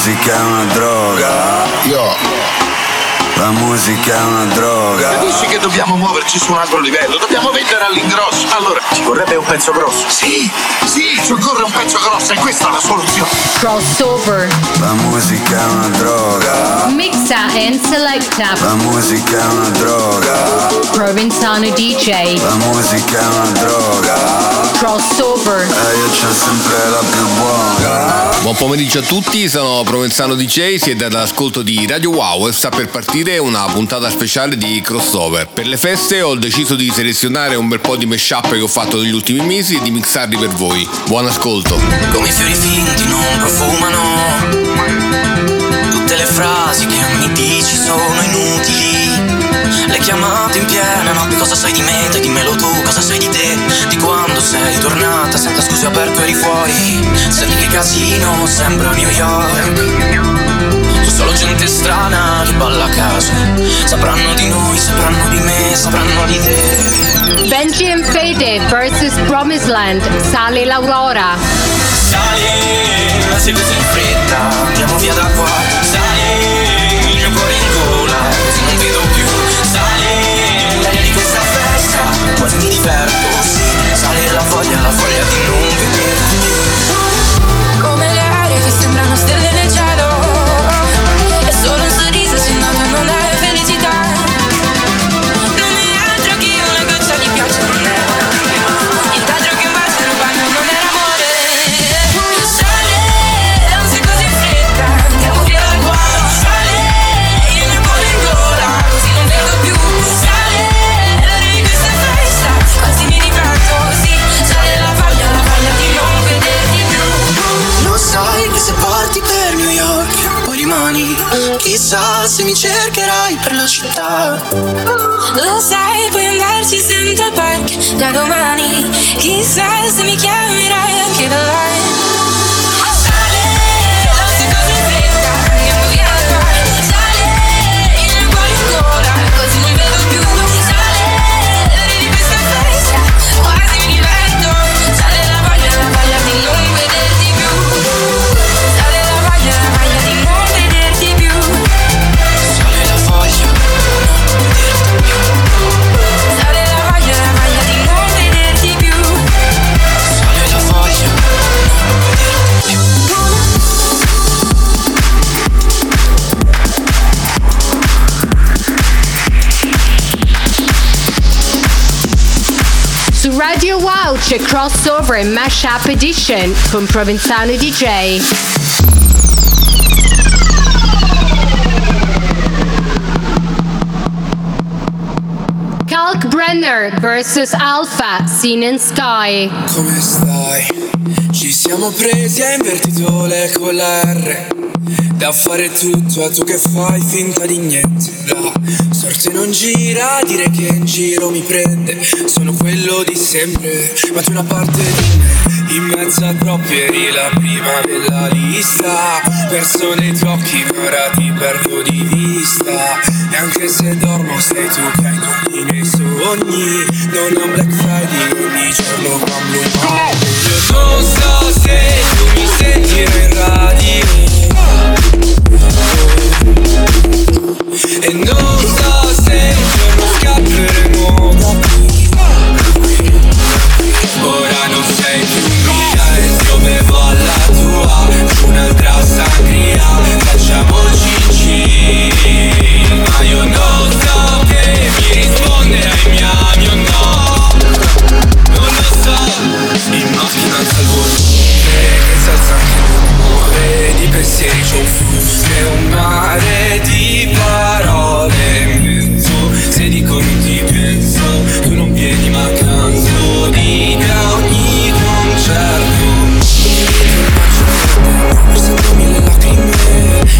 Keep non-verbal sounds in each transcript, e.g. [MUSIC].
musica è una droga. Yo. La musica è una droga. Capisci che dobbiamo muoverci su un altro livello? Dobbiamo vendere all'ingrosso. Allora, ci vorrebbe un pezzo grosso. Sì, sì, ci occorre un pezzo grosso e questa è la soluzione. Crossover. La musica è una droga. Mixa and selecta. La musica è una droga. Provenzano DJ. La musica è una droga. Crossover. E io c'ho sempre la più buona. Buon pomeriggio a tutti, sono Provenzano DJ, siete all'ascolto di Radio Wow e sta per partire una puntata speciale di crossover. Per le feste ho deciso di selezionare un bel po' di mashup che ho fatto negli ultimi mesi e di mixarli per voi. Buon ascolto. Come i fiori finti non profumano. Tutte le frasi che mi dici sono inutili. Le chiamate in piena notte, cosa sai di me? Dai dimmelo tu, cosa sai di te? Di quando sei tornata, senza scuse aperto eri fuori. Senti che casino, sembra New York. Solo gente strana che balla a caso. Sapranno di noi, sapranno di me, sapranno di te. Benji and Fede vs Promised Land. Sale l'Aurora. Ma sei così in fretta. Andiamo via da qua. Sali, il mio cuore in gola. Così non vedo più. Sali, l'aria di questa festa. Quasi mi diverto, sì Sale la voglia, la voglia di non vederti Crossover e Mashup Edition con Provenzano DJ. Kalkbrenner vs Alpha Sin and Sky. Come stai? Ci siamo presi a invertito le con la R Da fare tutto a tu che fai finta di niente. La sorte non gira, dire che in giro mi prende. Sono quello di sempre, ma c'è una parte di me. In mezzo a troppi eri la prima della lista. Perso nei tuoi occhi ma ora ti perdo di vista. E anche se dormo sei tu che hai tutti i miei sogni. Non ho Black Friday ogni giorno Blue Monday Io non so se tu mi sentirai in radio E non so se un giorno scapperemo. Ora non sei più mia e io bevo alla tua Un'altra sangria, facciamoci in Ma io non so che mi risponderai mi ami o no. Non lo so, in macchina alza anche Di pensieri c'è un flusso un mare di parole in mezzo. Se dico non ti penso Tu non vieni ma canto di te a ogni concerto. Versando mille lacrime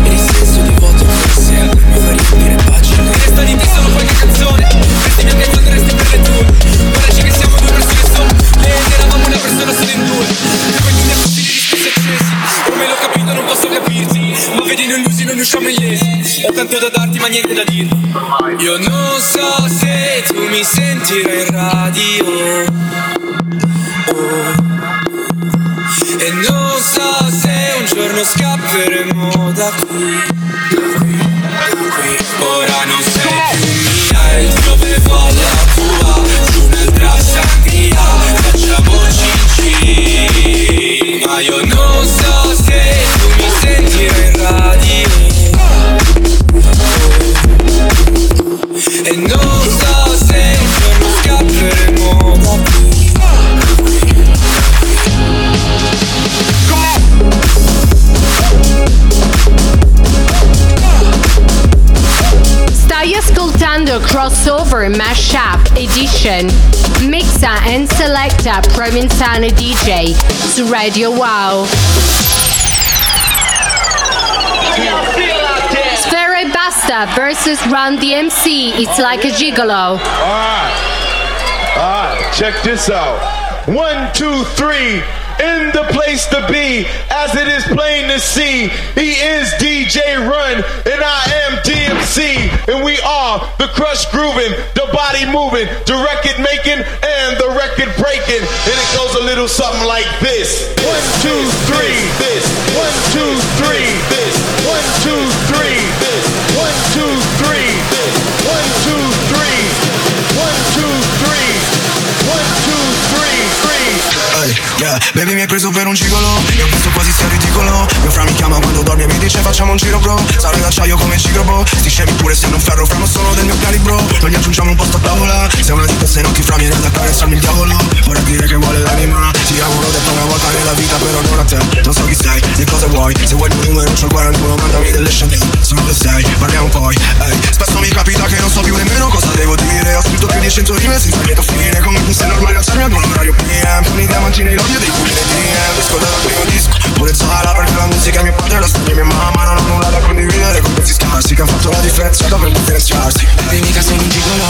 il senso di vuoto come se mi fa riempire pagine. Resta di te solo qualche canzone niente da dirti Io non so se tu mi sentirai in radio. Oh. E non so se un giorno scapperemo da qui, Mashup Edition Mixer and Selecta Provenzano DJ to Radio Wow Sfera e Basta versus Run DMC It's like a gigolo Alright. Alright, check this out. One, two, three. In the place to be, as it is plain to see, he is DJ Run, and I am DMC, and we are the crush grooving, the body moving, the record making, and the record breaking. And it goes a little something like this: one, two, three, this. One, two, baby mi hai preso per un gigolo. Io penso quasi sia ridicolo. Mio fra mi chiama quando dormi e mi dice facciamo un giro bro. Sarai d'acciaio come cigrobo Sti scemi pure se non ferro fra non sono del mio calibro. Non gli aggiungiamo un posto a tavola. Sei una di queste non chi fra viene ad accarezzarmi il diavolo. Vorrei dire che vuole l'anima. Ti auguro detto una volta nella vita però non a te. Non so chi sei, né cosa vuoi. Se vuoi il mio numero c'ho il 41 Mandami delle Chanel Sono che sei, parliamo poi Ehi, spesso mi capita che non so più nemmeno cosa devo dire. Ho scritto più di 100 rime senza lieto fine Come se normale alzarmi ad un orario PM Con i diamanti nei lobby dei DM Disco dal primo disco Pure Zara perché la musica mio padre La storia mia mamma Non ho nulla da condividere con questi scarsi Che ha fatto la differenza dove differenziarsi. Baby mica sono un gigolo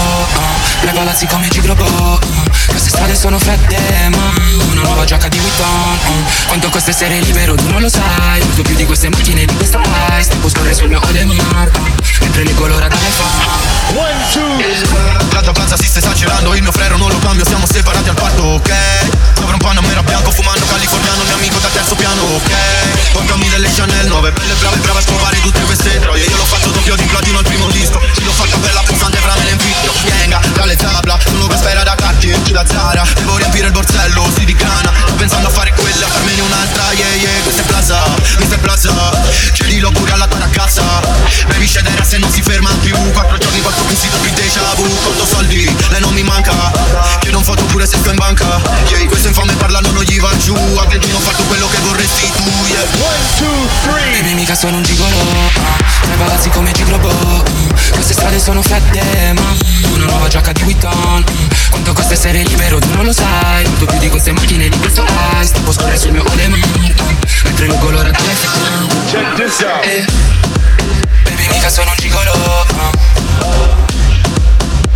palazzi come Gigrobo uh, Queste strade sono fredde ma Una nuova giacca di Vuitton. Quanto costa essere libero tu non lo sai. Molto più di queste macchine di questa ice Tempo scorre sul mio Audemars uh, Mentre leggo l'ora dalle fa One, two. Tanto casa si sta esagerando Il mio frero non lo cambio Siamo separati al parto, ok? Sopra un Panamera bianco Fumando californiano Mio amico dal terzo piano, ok? Comprami delle Chanel nuove Belle brave brave a scovare tutte queste troie. Io l'ho fatto doppio di platino al primo disco l'ho fatta bella pulsante fra me l'invito. Venga, tra le zabla Sono per spera da Cartier Da Zara. Devo riempire il borsello Si di cana. Sto pensando a fare quella Farmene un'altra Yeah yeah. Questa è Plaza Questa è Plaza. Chiedilo pure alla tua ragazza Baby scendere se non si ferma più. Quattro giorni quattro vestito più déjà vu. Conto soldi Lei non mi manca. Chiedo un foto pure se sto in banca. Yeah questo infame parlano non gli va giù. A 21 ho fatto quello che vorresti tu Yeah. One, two, three. Baby mica sono un gigolo. Tra i palazzi come Gigrobo Queste strade sono fredde ma giacca di Vuitton Quanto costa essere libero tu non lo sai Molto più di queste macchine di questo ice Tempo scorre sul mio uh, Mentre leggo l'ora dalle fa Check this out. Eh, Baby mica sono un gigolo uh.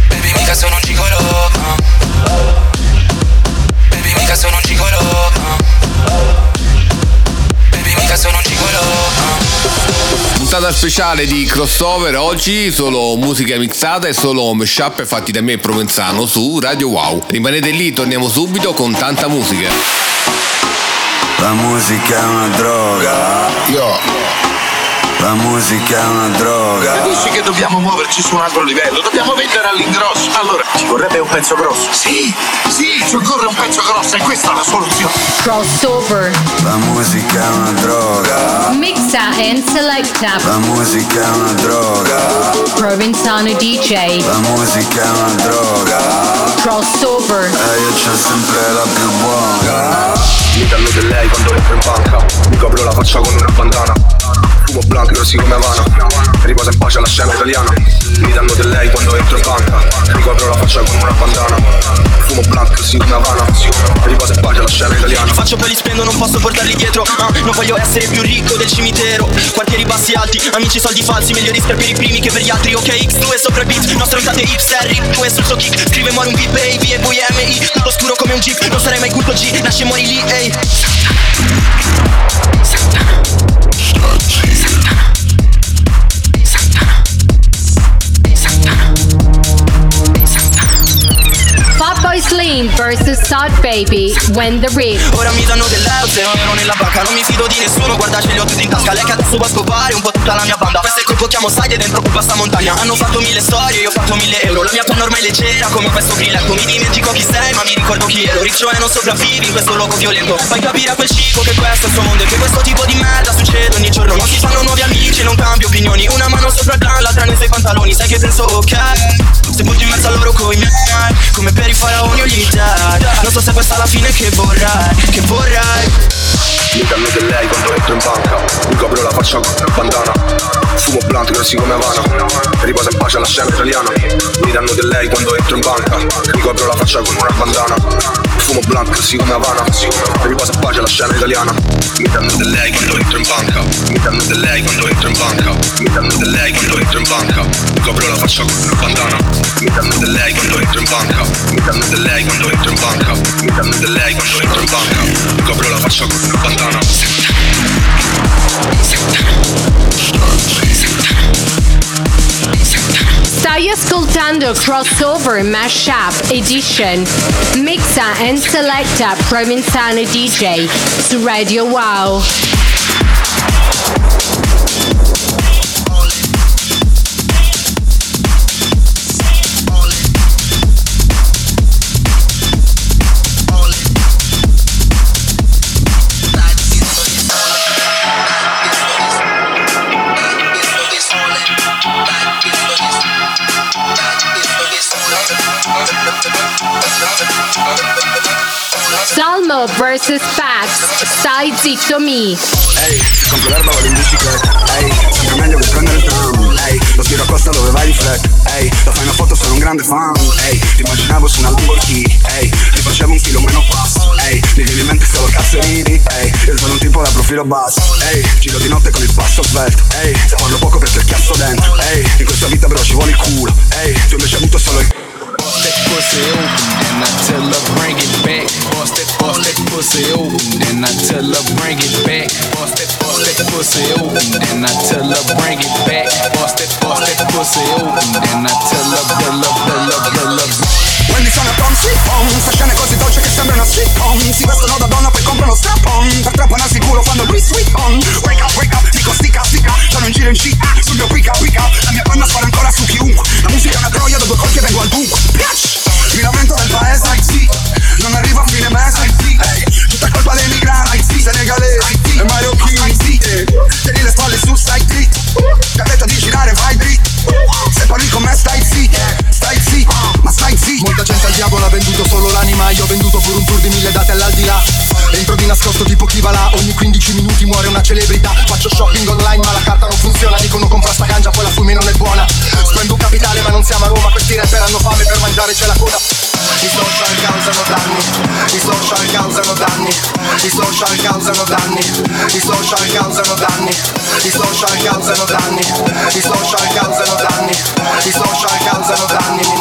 Baby mica sono un gigolo uh. Baby mica sono un gigolo uh. Mica sono un gigolo uh. Puntata speciale di crossover oggi, solo musica mixata e solo mashup fatti da me e Provenzano su Radio Wow. Rimanete lì, torniamo subito con tanta musica. La musica è una droga. Yo. La musica è una droga. Capisci che dobbiamo muoverci su un altro livello? Dobbiamo vendere all'ingrosso. Allora, ci vorrebbe un pezzo grosso. Sì, sì, ci occorre un pezzo grosso e questa è la soluzione. Crossover La musica è una droga. Mixa and Selecta La musica è una droga. Provenzano DJ La musica è una droga. Crossover E io c'ho sempre la più buona. Mi danno di lei quando entro in banca Mi copro la scena italiana Mi danno di lei quando entro in banca. Mi copro la faccia con una bandana. Fumo blanco come Havana Riposa in pace alla scena italiana. Faccio poi li spendo, non posso portarli dietro. Ah, Non voglio essere più ricco del cimitero. Quartieri bassi alti, amici soldi falsi. Meglio rispero per i primi che per gli altri Ok, X2 sopra il beat, nostro state hipster Rip 2 sul suo kick, scrive muore un beat baby E voi MI, tutto scuro come un jeep. Non sarei mai culto G, nasce muori lì, ehi. Fatboy Slim versus Todd baby, when the rip. Ora mi danno dell'euro, ero nella banca Non mi fido di nessuno, guarda ce li ho tutti in tasca Lei che adesso va a scopare un po' tutta la mia banda. Questo è il colpo chiamo sai dentro qui basta montagna Hanno fatto mille storie, io ho fatto mille euro La mia penna ormai è leggera come questo grilletto Mi dimentico chi sei ma mi ricordo chi ero Riccio e non sopravvivi in questo luogo violento. Fai capire a quel cibo che questo è il suo mondo E che questo tipo di merda succede ogni giorno. Non si fanno nuovi amici, non cambio opinioni Una mano sopra gran, l'altra nei suoi pantaloni Sai che penso ok? Se butto in mezzo a loro coi miei Come per i faraoni dai Non so se questa è la fine che vorrai Che vorrai. Mi danno di lei quando entro in banca. Mi copro la faccia con una bandana. Fumo blunt grossi come Havana. Riposa in pace alla scena italiana. Mi danno di lei quando entro in banca. Mi copro la faccia con una bandana. Fumo blunt grossi come Havana. Riposa in pace alla scena italiana. Mi danno di lei quando entro in banca. Mi danno di lei quando entro in banca. Mi danno di lei quando entro in banca. Mi copro la faccia con una bandana. Mi danno di lei quando entro in banca. Mi danno di lei quando entro in banca Mi danno di lei quando entro in banca Mi copro la faccia con una bandana. Stai ascoltando Crossover Mashup Edition. Mixa and selecta Provenzano DJ su Radio Wow. Salmo vs Pax, stai zitto mi. Ehi, se compro l'erba vado in bicicletta. Ehi, sempre meglio che prendere il tram. Ehi, lo tiro a costa dove vai di fretta Ehi, la fai una foto sono un grande fan. Ehi, ti immaginavo su una Lamborghini. Ehi, ti facevo un chilo meno passo. Ehi, mi viene in mente solo cazzo ridi Ehi, io sono un tipo da profilo basso. Ehi, giro di notte con il passo svelto Ehi, se parlo poco perché il chiasso dentro. Ehi, in questa vita però ci vuole il culo. Ehi, tu invece hai avuto solo il pussy open, then I tell her bring it back. Bust that, bust that pussy open, then I tell her bring it back. Bust that, bust that pussy open, then I tell her bring it back. Bust that, bust that pussy open, then I tell her, tell her, tell her, tell her. Wendy sono Tom Home Sta scena così dolce che sembra una sweet home Si vestono da donna poi comprano strap on Per trappanarsi il culo fanno lui sweet on Wake up, wake up, dico stica, stica Sono in giro in città, sul mio pick up, pick up La mia panna spara ancora su chiunque La musica è una troia, due colpi e vengo al dunque Piace! Mi lamento del paese, sì Non arrivo a fine mese, Ehi, Tutta colpa dei migranti, Senegalesi. E marocchini, ai sì eh. Tieni le spalle su, stai dritto Ti ha di girare, vai dritto. Se parli con me stai zitto Stai zitto, ma stai zitto. Molta gente al diavolo ha venduto solo l'anima. Io ho venduto pure un tour di mille date all'aldilà. Entro di nascosto tipo chi va là Ogni 15 minuti muore una celebrità. Faccio shopping online ma la carta non funziona. Dicono compra sta cangia poi la fumi non è buona. Spendo un capitale ma non siamo a Roma. Questi rapper hanno fame per mangiare c'è la coda I social causano danni I social causano danni I social causano danni I social causano danni I social causano danni I social causano danni I social causano danni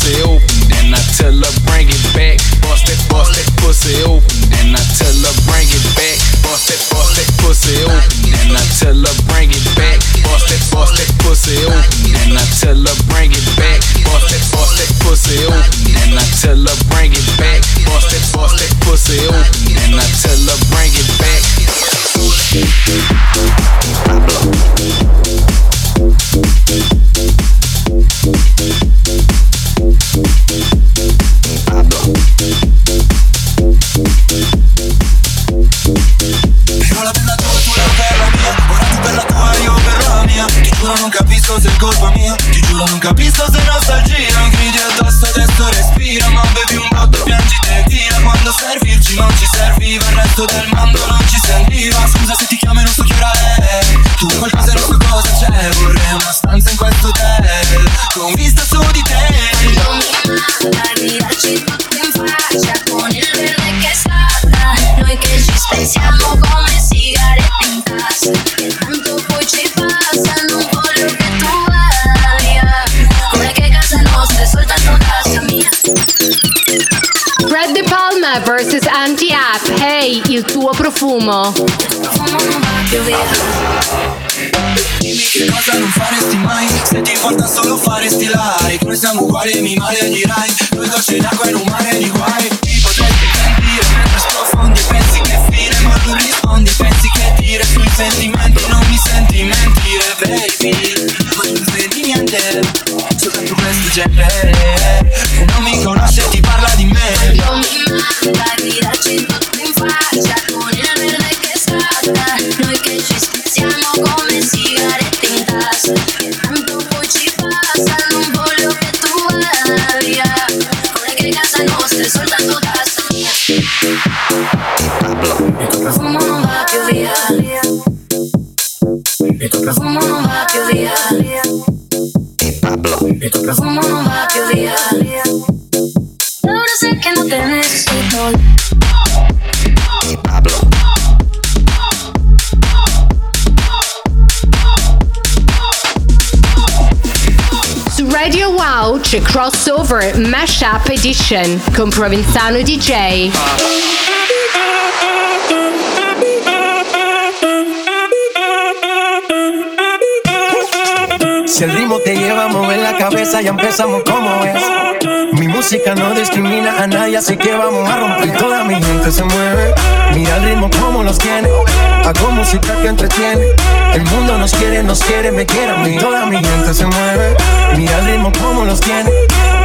pussy open, then I tell her bring it back. Bust that, bust that pussy open, profumo. Dimmi che cosa non faresti mai Se ti porta solo faresti like Noi siamo uguali e mi maledirai Due gocce d'acqua in un mare di guai Ti potresti sentire mentre sprofondi Pensi che fine ma tu rispondi Pensi che dire sui sentimenti Non mi senti mentire baby Mashup Edition con Provenzano DJ. Si el ritmo te lleva a mover la cabeza, ya empezamos como es. Mi música no discrimina a nadie, así que vamos a romper. Toda mi gente se mueve. Mira el ritmo como los tiene. Hago música que entretiene. El mundo nos quiere, nos quiere, me quiere a. Toda mi gente se mueve. Mira el ritmo como los tiene.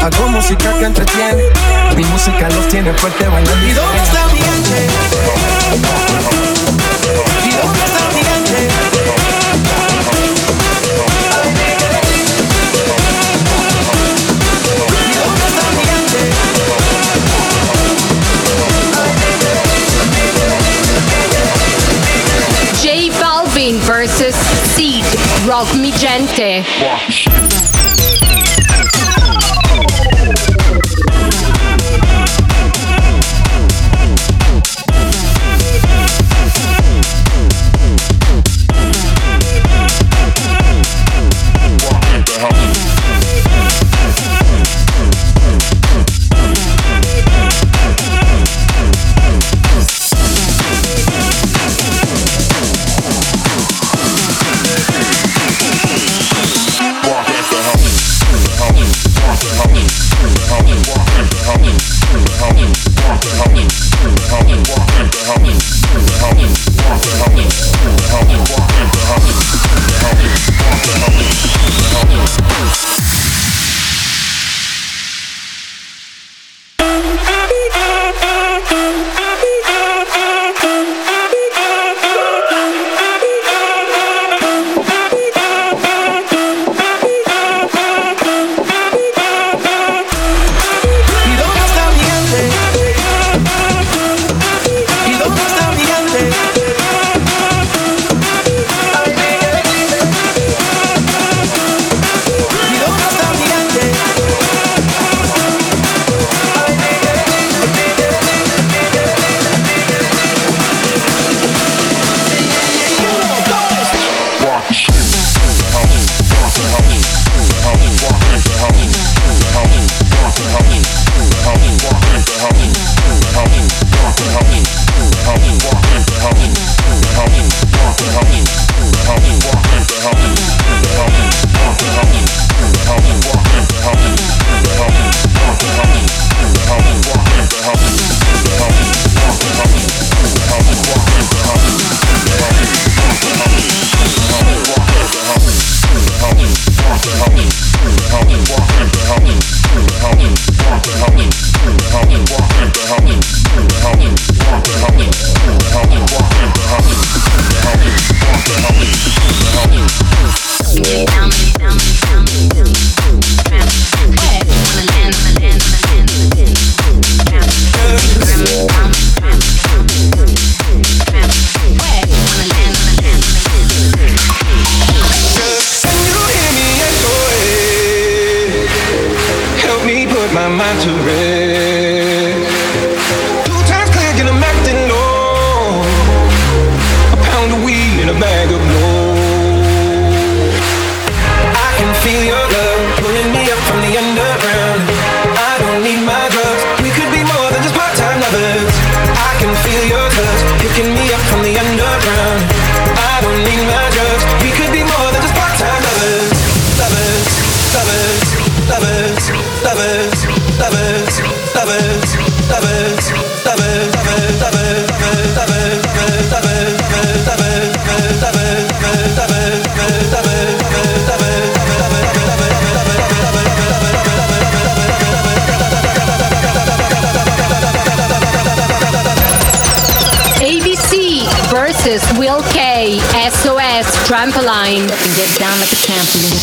Hago música que entretiene. Mi música los tiene fuerte bailando. ¿Y dónde está mi gente? ¿Y dónde está mi gente? J Balvin vs Seed. Rock Mi Gente. ¿Y picking me up from the underground. I don't need my versus Will K, SOS, Trampoline. Get down like a trampoline.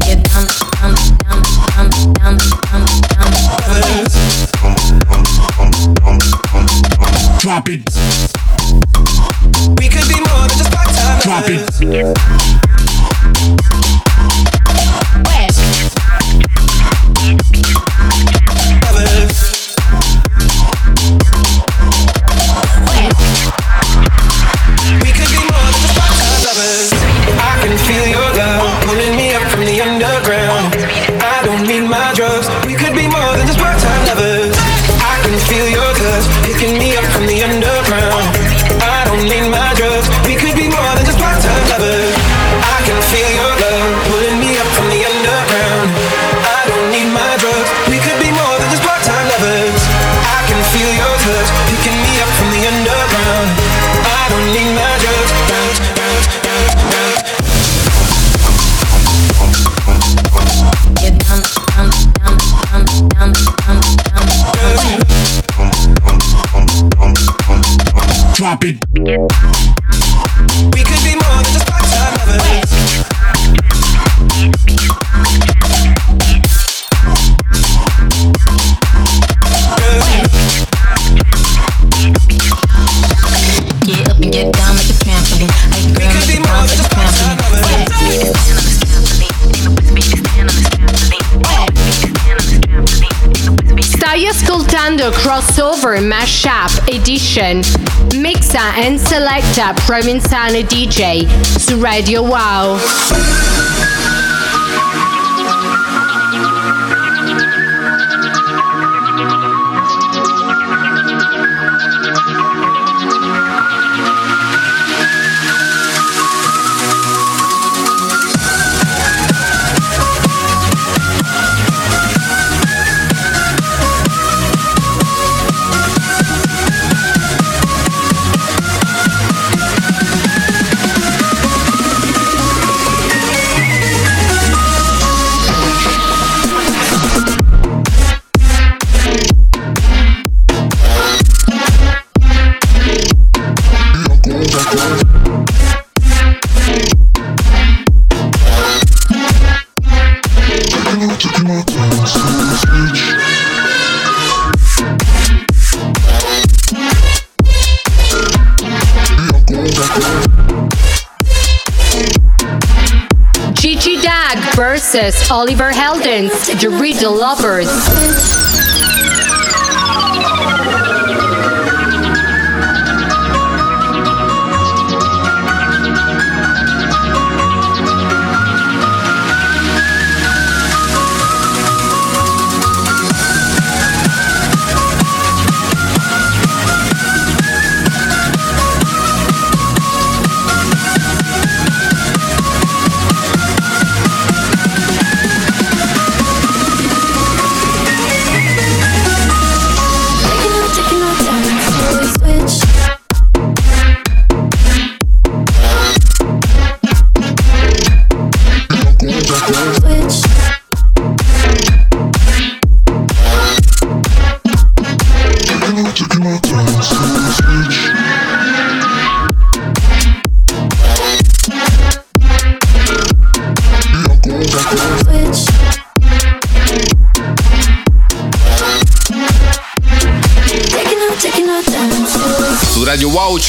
Get down, down, down, down, down, down, down. Drop it. We could be more than just part-time Drop it. Mashup Edition Mixa and selecta Provenzano DJ su Radio Wow. Oliver Heldens, The Riddle Lovers.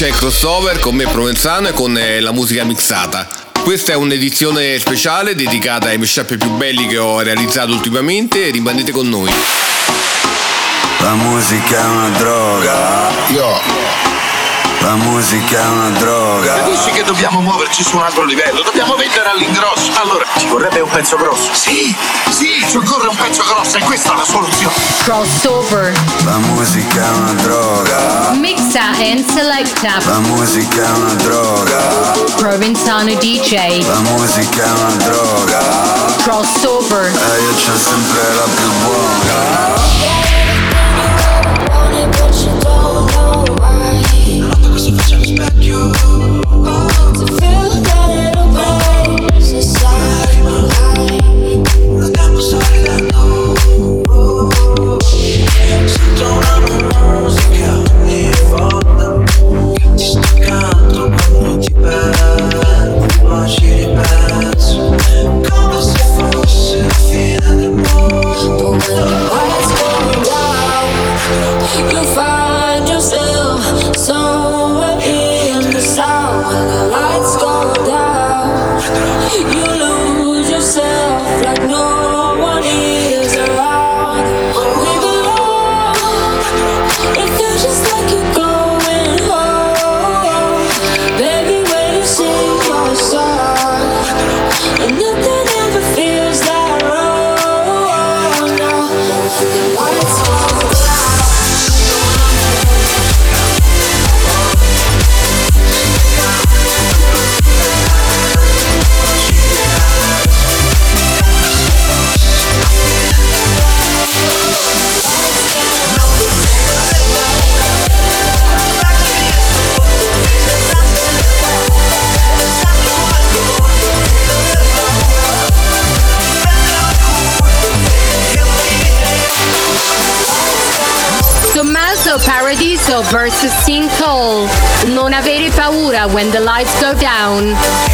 C'è crossover con me Provenzano e con eh, la musica mixata. Questa è un'edizione speciale dedicata ai mashup più belli che ho realizzato ultimamente. Rimanete con noi. La musica è una droga. Yo. La musica è una droga. Capisci che dobbiamo muoverci su un altro livello? Dobbiamo vendere all'ingrosso. Allora, ci vorrebbe un pezzo grosso. Sì, sì, ci occorre un pezzo grosso e questa è la soluzione. Crossover. La musica è una droga. Mixa and selecta La musica è una droga. Provenzano DJ. La musica è una droga. Crossover. E io c'ho sempre la più buona. to sing tall, Non avere paura when the lights go down.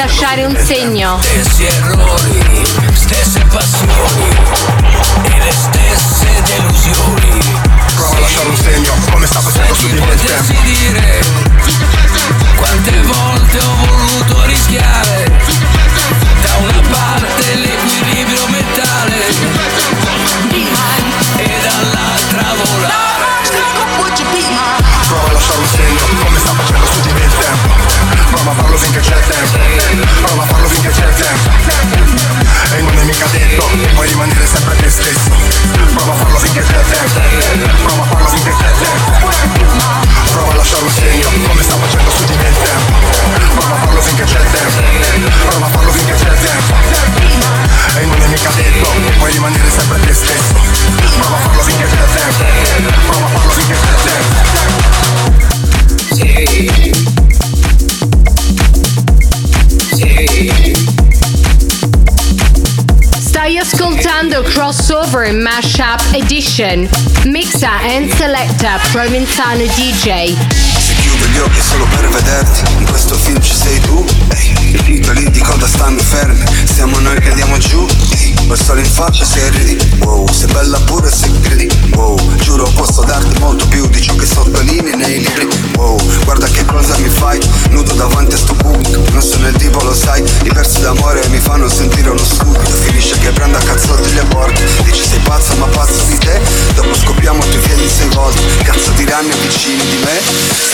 lasciare un segno. Stessi errori, stesse passioni. Mixer and selector Provinzano DJ. Se chiudo gli occhi solo per vederti, in questo film ci sei tu. Titoli di coda stanno fermi? Siamo noi che andiamo giù. Col sole in faccia se ridi. Wow, sei bella pure se credi. Wow, giuro posso darti molto più Di ciò che sottolinei nei libri. Wow, guarda che cosa mi fai Nudo davanti a sto punto Non sono il tipo, lo sai I versi d'amore mi fanno sentire uno stupido. Finisce che prendo a cazzotti le porte Dici sei pazzo ma pazzo di te? Dopo scoprire anni vicini di me.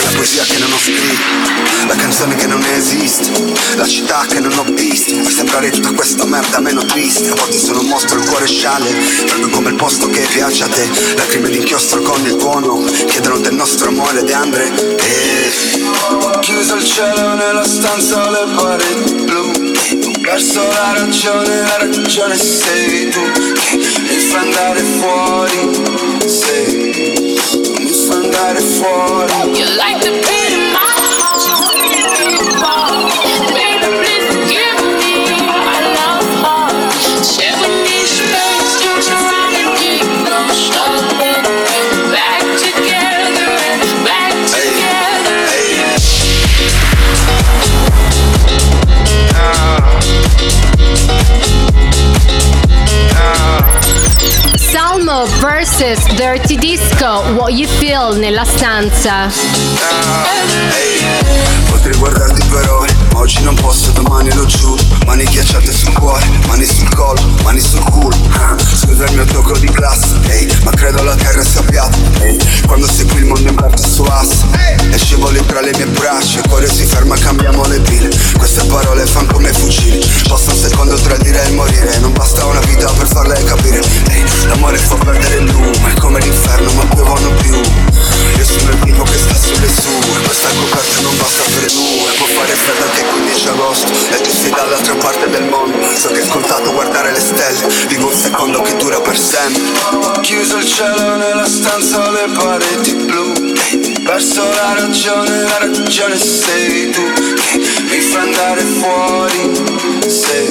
La poesia che non ho scritto, la canzone che non esiste, la città che non ho visto, per sembrare tutta questa merda meno triste, a volte sono un mostro, il cuore sciale, proprio come il posto che piace a te, lacrime d'inchiostro con il tuono, chiedono del nostro amore di Andre. E... Ho chiuso il cielo nella stanza le pareti blu, Verso la ragione, la ragione sei tu, che mi fa andare fuori, sei let it fall. You like the pain. Vs Dirty Disco, What You Feel nella stanza. Potrei guardarti per ore, ma oggi non posso, domani lo giuro Mani ghiacciate sul cuore, mani sul collo, mani sul culo. [LAUGHS] Scusa il mio tocco di classe, ehi, ma credo la terra sia piatta ehi, Quando segui il mondo in parte su asse E scivoli tra le mie braccia, il cuore si ferma, cambiamo le pile. Queste parole fan come fucili Basta un secondo tra il dire e morire. Non basta una vita per farle capire L'amore fa perdere il lume, come l'inferno ma piovono più. Io sono il tipo che del mondo So che è scontato guardare le stelle. Vivo un secondo che dura per sempre. Chiuso il cielo nella stanza ho le pareti blu. Perso la ragione, la ragione sei tu Che mi fa andare fuori. Se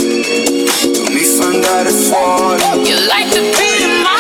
tu mi fa andare fuori. You like the beat in my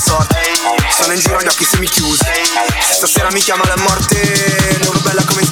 sorte Sono in giro agli occhi semichiusi Se stasera mi chiama la morte Non bella come in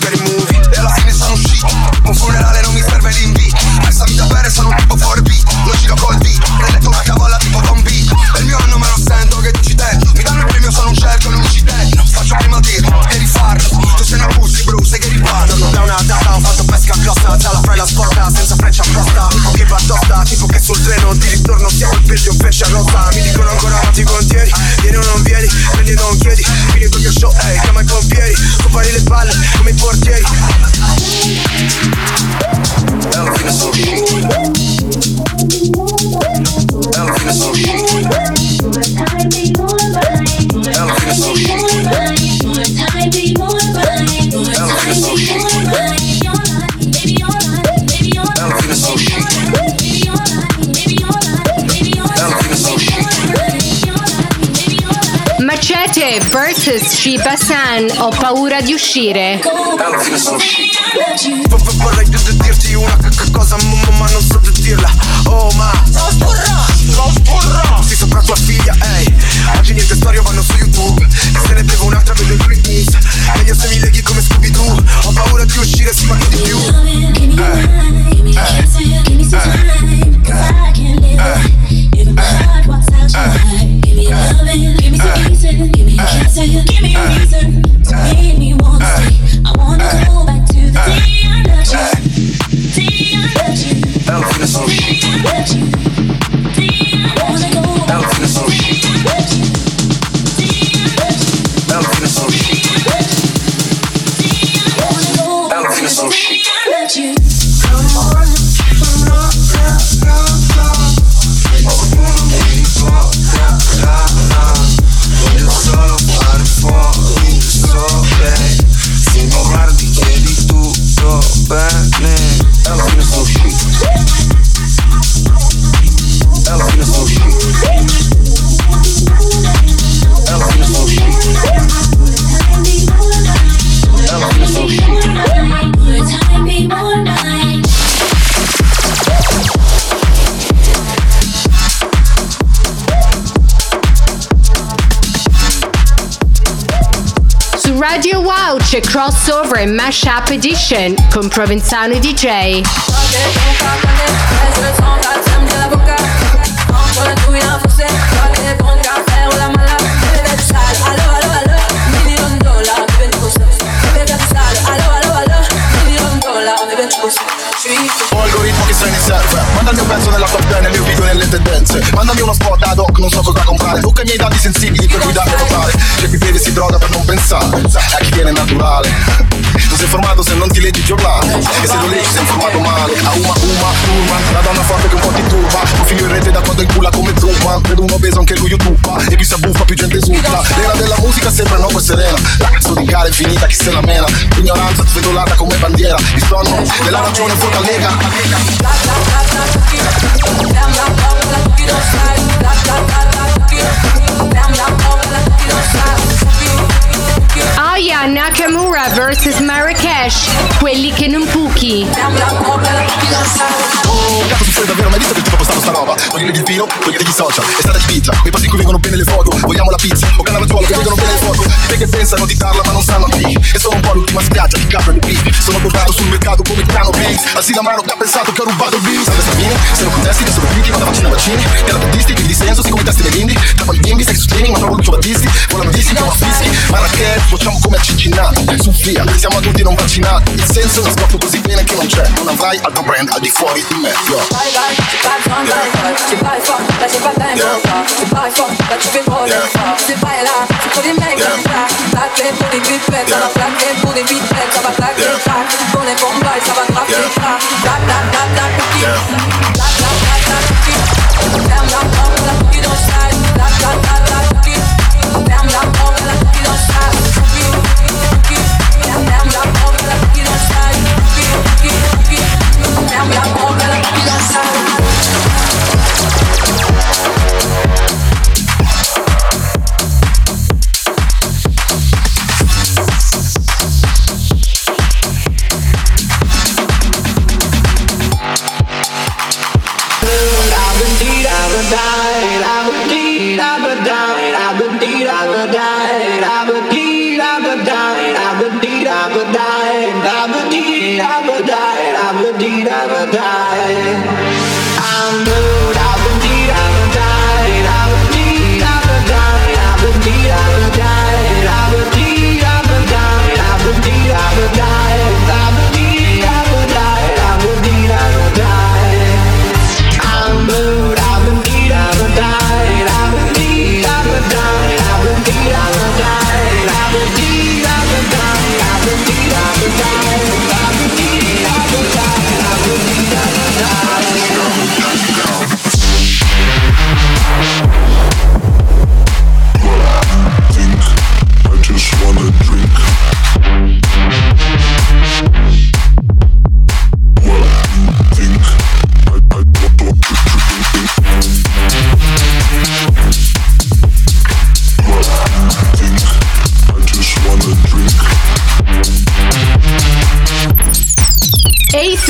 Macete vs Shiba San, ho paura di uscire. Alla fine sono uscito Vorrei dirti una cosa ma non so dirla Oh ma spurra Sì sopra tua figlia ehi. Oggi niente storie vanno su YouTube. E se ne bevo un'altra vedo il News Meglio se mi leghi come Scooby-Doo. Ho paura di uscire si parli di più crossover e mashup edition con Provenzano DJ. Manda il pezzo nella top 10 nel mio video nelle tendenze. Mandami uno spot ad hoc, non so cosa comprare. Tocca i miei dati sensibili per guidarmi a votare C'è chi beve e si droga per non pensare. E a chi viene naturale. Non sei informato se non ti leggi giornale E se lo leggi sei informato male. A uma uma urma La donna forte che un po' ti turba. Un figlio in rete da quando il culo come Truman. Vedo un obeso anche lui youtuba E chi si abbuffa più gente esulta L'era della musica sembra no poi serena Gara infinita chi se la mena. L'ignoranza svedolata come bandiera. Il sonno della ragione fuori lega Aya Nakamura vs Marrakesh, quelli che non puchi. Oh, cazzo sei davvero mai visto che tipo postato sta roba? Voglio il pino, voglio degli social. È stata di pizza, quei posti in cui vengono bene le foto. Vogliamo la pizza, o Cannavaggiolo che vedono bene le foto. Di che pensano di darla ma non sanno chi. E sono un po' l'ultima spiaggia di capra di beef Sono borrato sul mercato come Piano Bass Alzi la mano che ha pensato che ho rubato il beat Salve Sabini, se non contesti che sono ma da vaccini. A vaccini Terapetisti, quindi di senso, si come testi dei bimbi. Trappa i bimbi, sex streaming, ma trovo Lucio Battisti. Volano dissi, chiamo fischi. Marrakesh, facciamo come a Cincinnati Su via, siamo adulti non vaccinati. Il senso lo scopro così bene che non c'è. Non avrai altro brand al di fuori di me Yo. Vai vai, ci fai fun, vai vai, ci fai fun, la ci fai tempo fa, ci fai fun, la ci fai voglia fa, ci fai là, ci fai di me che fa, black and booty big pezza, la black and booty big pezza, la black and fa, con le bombai, sa va tra che fa, black black black black cookie, black black black black cookie, damn damn damn cookie don't style, black black black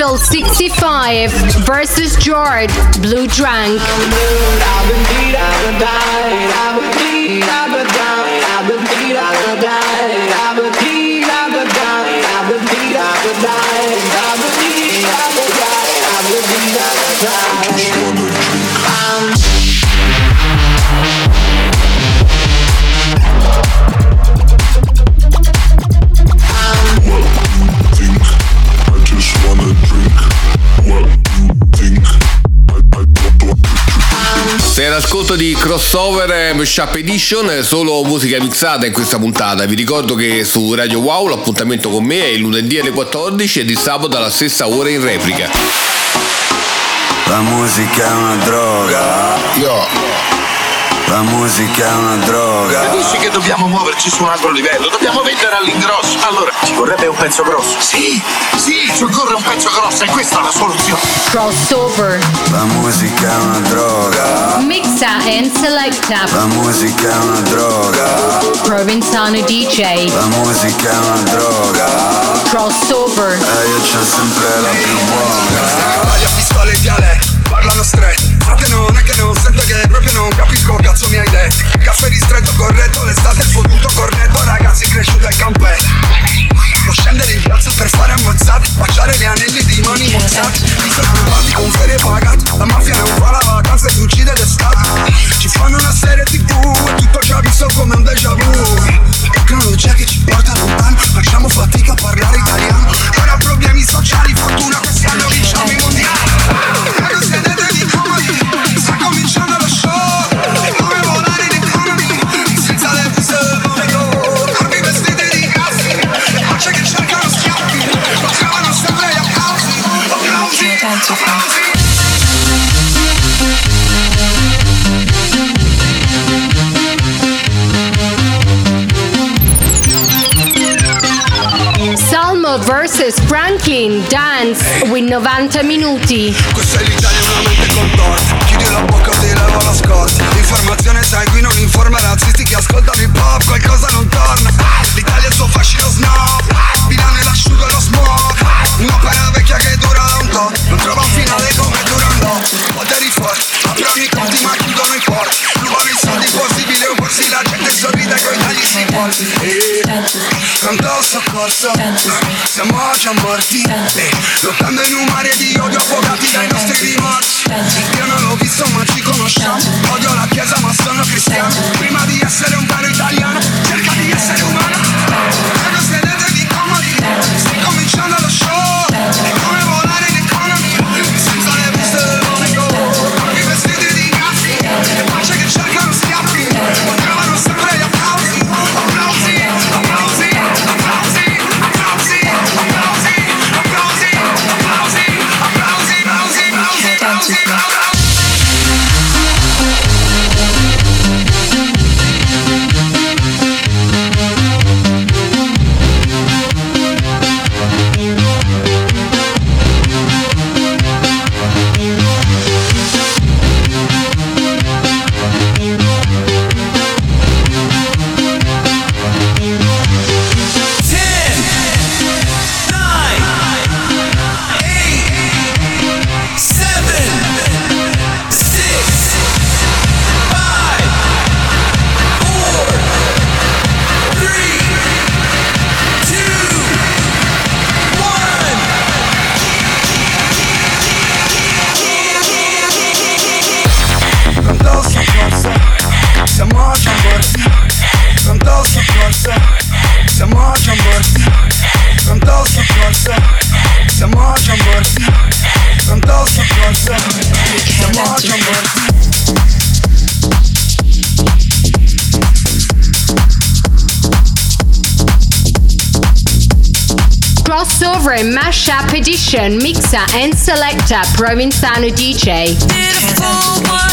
Eiffel 65 versus George Blue Drunk. All'ascolto di Crossover eh, Mashup Edition, eh, solo musica mixata in questa puntata. Vi ricordo che su Radio Wow l'appuntamento con me è il lunedì alle 14 e di sabato alla stessa ora in replica. La musica è una droga. Io. La musica è una droga. Capisci che dobbiamo muoverci su un altro livello? Dobbiamo vendere all'ingrosso. Allora, ci vorrebbe un pezzo grosso. Sì, sì, ci occorre un pezzo grosso e questa è la soluzione. Crossover. La musica è una droga. Mixa and selecta. La musica è una droga. Provenzano DJ. La musica è una droga. Crossover. E io c'ho sempre la più buona. Taglia pistole e dialetto, detto Caffè ristretto corretto, l'estate è fottuto cornetto Ragazzi cresciuti al campetto Non scendere in piazza per fare ammazzati Baciare gli anelli di mani mozzati Mi provati con ferie pagate La mafia non fa la vacanza e ti uccide d'estate. Ci fanno una serie tv tutto già visto come un déjà vu. Tecnologia che ci porta lontano Facciamo fatica a parlare italiano. Ora problemi sociali, fortuna quest'anno vinciamo i mondiali Francis Franklin Dance hey. with 90 minuti. Questa è l'Italia veramente contorta. Chiudi la bocca e levo la scorta. L'informazione sai qui non informa razzisti che ascoltano hip pop, qualcosa non torna. L'Italia è il suo fascino snob. Milano è l'asciugo e lo smog. Un'opera vecchia che dura da un tot. Non trova un finale come dura un. Poteri forti, aprono i conti ma chiudono i porti. Tagli sui polsi Cantò soccorso Siamo oggi morti. Lottando in un mare di odio affogati dai nostri rimorsi. Io non l'ho visto ma ci conosciamo. Odio la chiesa ma sono cristiano. Prima di essere un vero italiano Cerca di essere umano. Prego sedetevi comodi Sta cominciando lo show. producer and selector Provinzano DJ.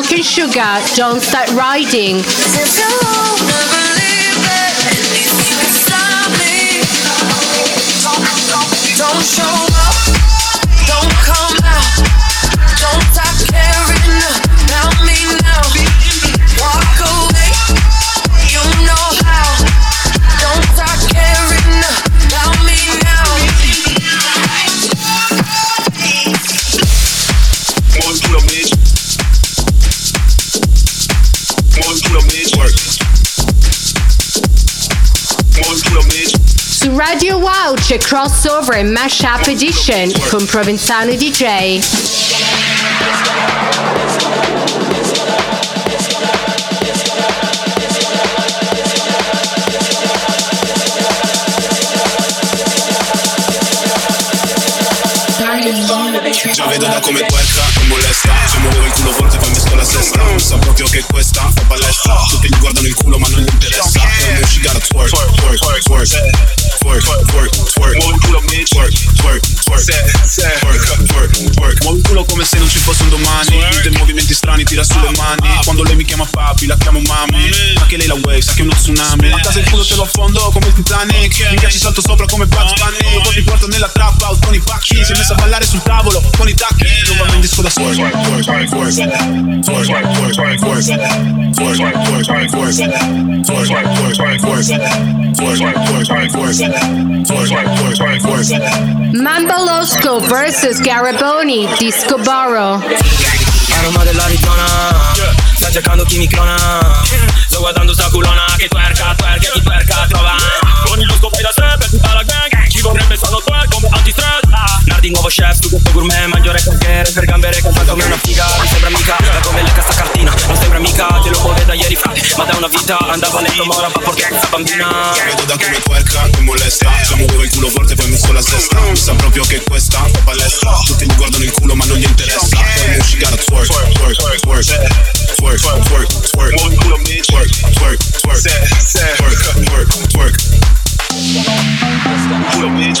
milk and sugar, don't start riding. Don't show Couch Crossover e Mashup Edition con Provenzano DJ. già vedo da come puoi si muoveva il culo forte poi mi sto la sesta Sa proprio che questa fa palestra. Tutti gli guardano il culo ma non gli interessa. Quando she gotta twerk, twerk, twerk, twerk Twerk, twerk, twerk Muovi il culo bitch. Twerk, twerk, twerk Twerk, twerk, twerk. Muovi il culo come se non ci fosse un domani. Dei movimenti strani tira sulle ah, mani. Ah. Quando lei mi chiama papi la chiamo mami. Ma che lei la wave, sa che è uno tsunami. A casa il culo te lo affondo come il Titanic. Mi piace salto sopra come Bugs Bunny. Poi ti porto nella trap out con i pacchi. Si è messa a ballare sul tavolo con i tacchi. Non va in disco da solo. Mambalosco vs Garaboni, Disco Barro. A Roma dell'Arizona Sta cercando chi mi clona. Sto guardando sta culona Che twerka, twerka, chi twerka trova. Con il bosco fai da sé per tutta la gang Chi vorrebbe sono twerk come antistress Nuovo chef, tu questo gourmet Mangio re calcare per gambere Canta come una figa Non sembra mica Da come lecca sta cartina Non sembra mica Te lo muove da ieri frate Ma da una vita Andava a letto ma ora va perché sta bambina. Vedo da come twerka, che molesta Se muovo il culo forte poi messo la sesta. Mi sa proprio che questa fa palestra Tutti mi guardano il culo ma non gli interessa. Poi she gotta twerk, twerk, twerk, twerk Twerk, twerk, twerk, twerk Twerk, twerk, twerk Twerk, twerk, twerk. Culo bitch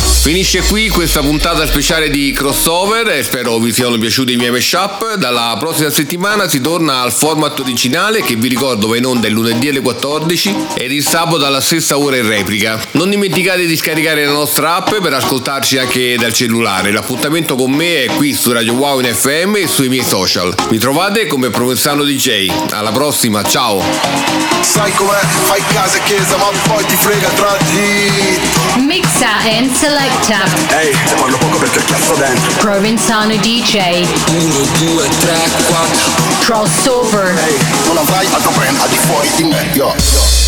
Finisce qui questa puntata speciale di crossover e spero vi siano piaciuti i miei mashup. Dalla prossima settimana si torna al format originale che vi ricordo va in onda il lunedì alle 14 ed il sabato alla stessa ora in replica. Non dimenticate di scaricare la nostra app per ascoltarci anche dal cellulare. L'appuntamento con me è qui su Radio Wow in FM e sui miei social. Mi trovate come Provenzano DJ. Alla prossima, ciao! Sai com'è? Fai casa e chiesa ma poi ti frega tra dito Mixa and selecta. Ehi, te parlo poco perché ho chiasso dentro Provenzano DJ. 1, 2, 3, 4 Crossover. Ehi, non avrai altro brand al di fuori di me, yo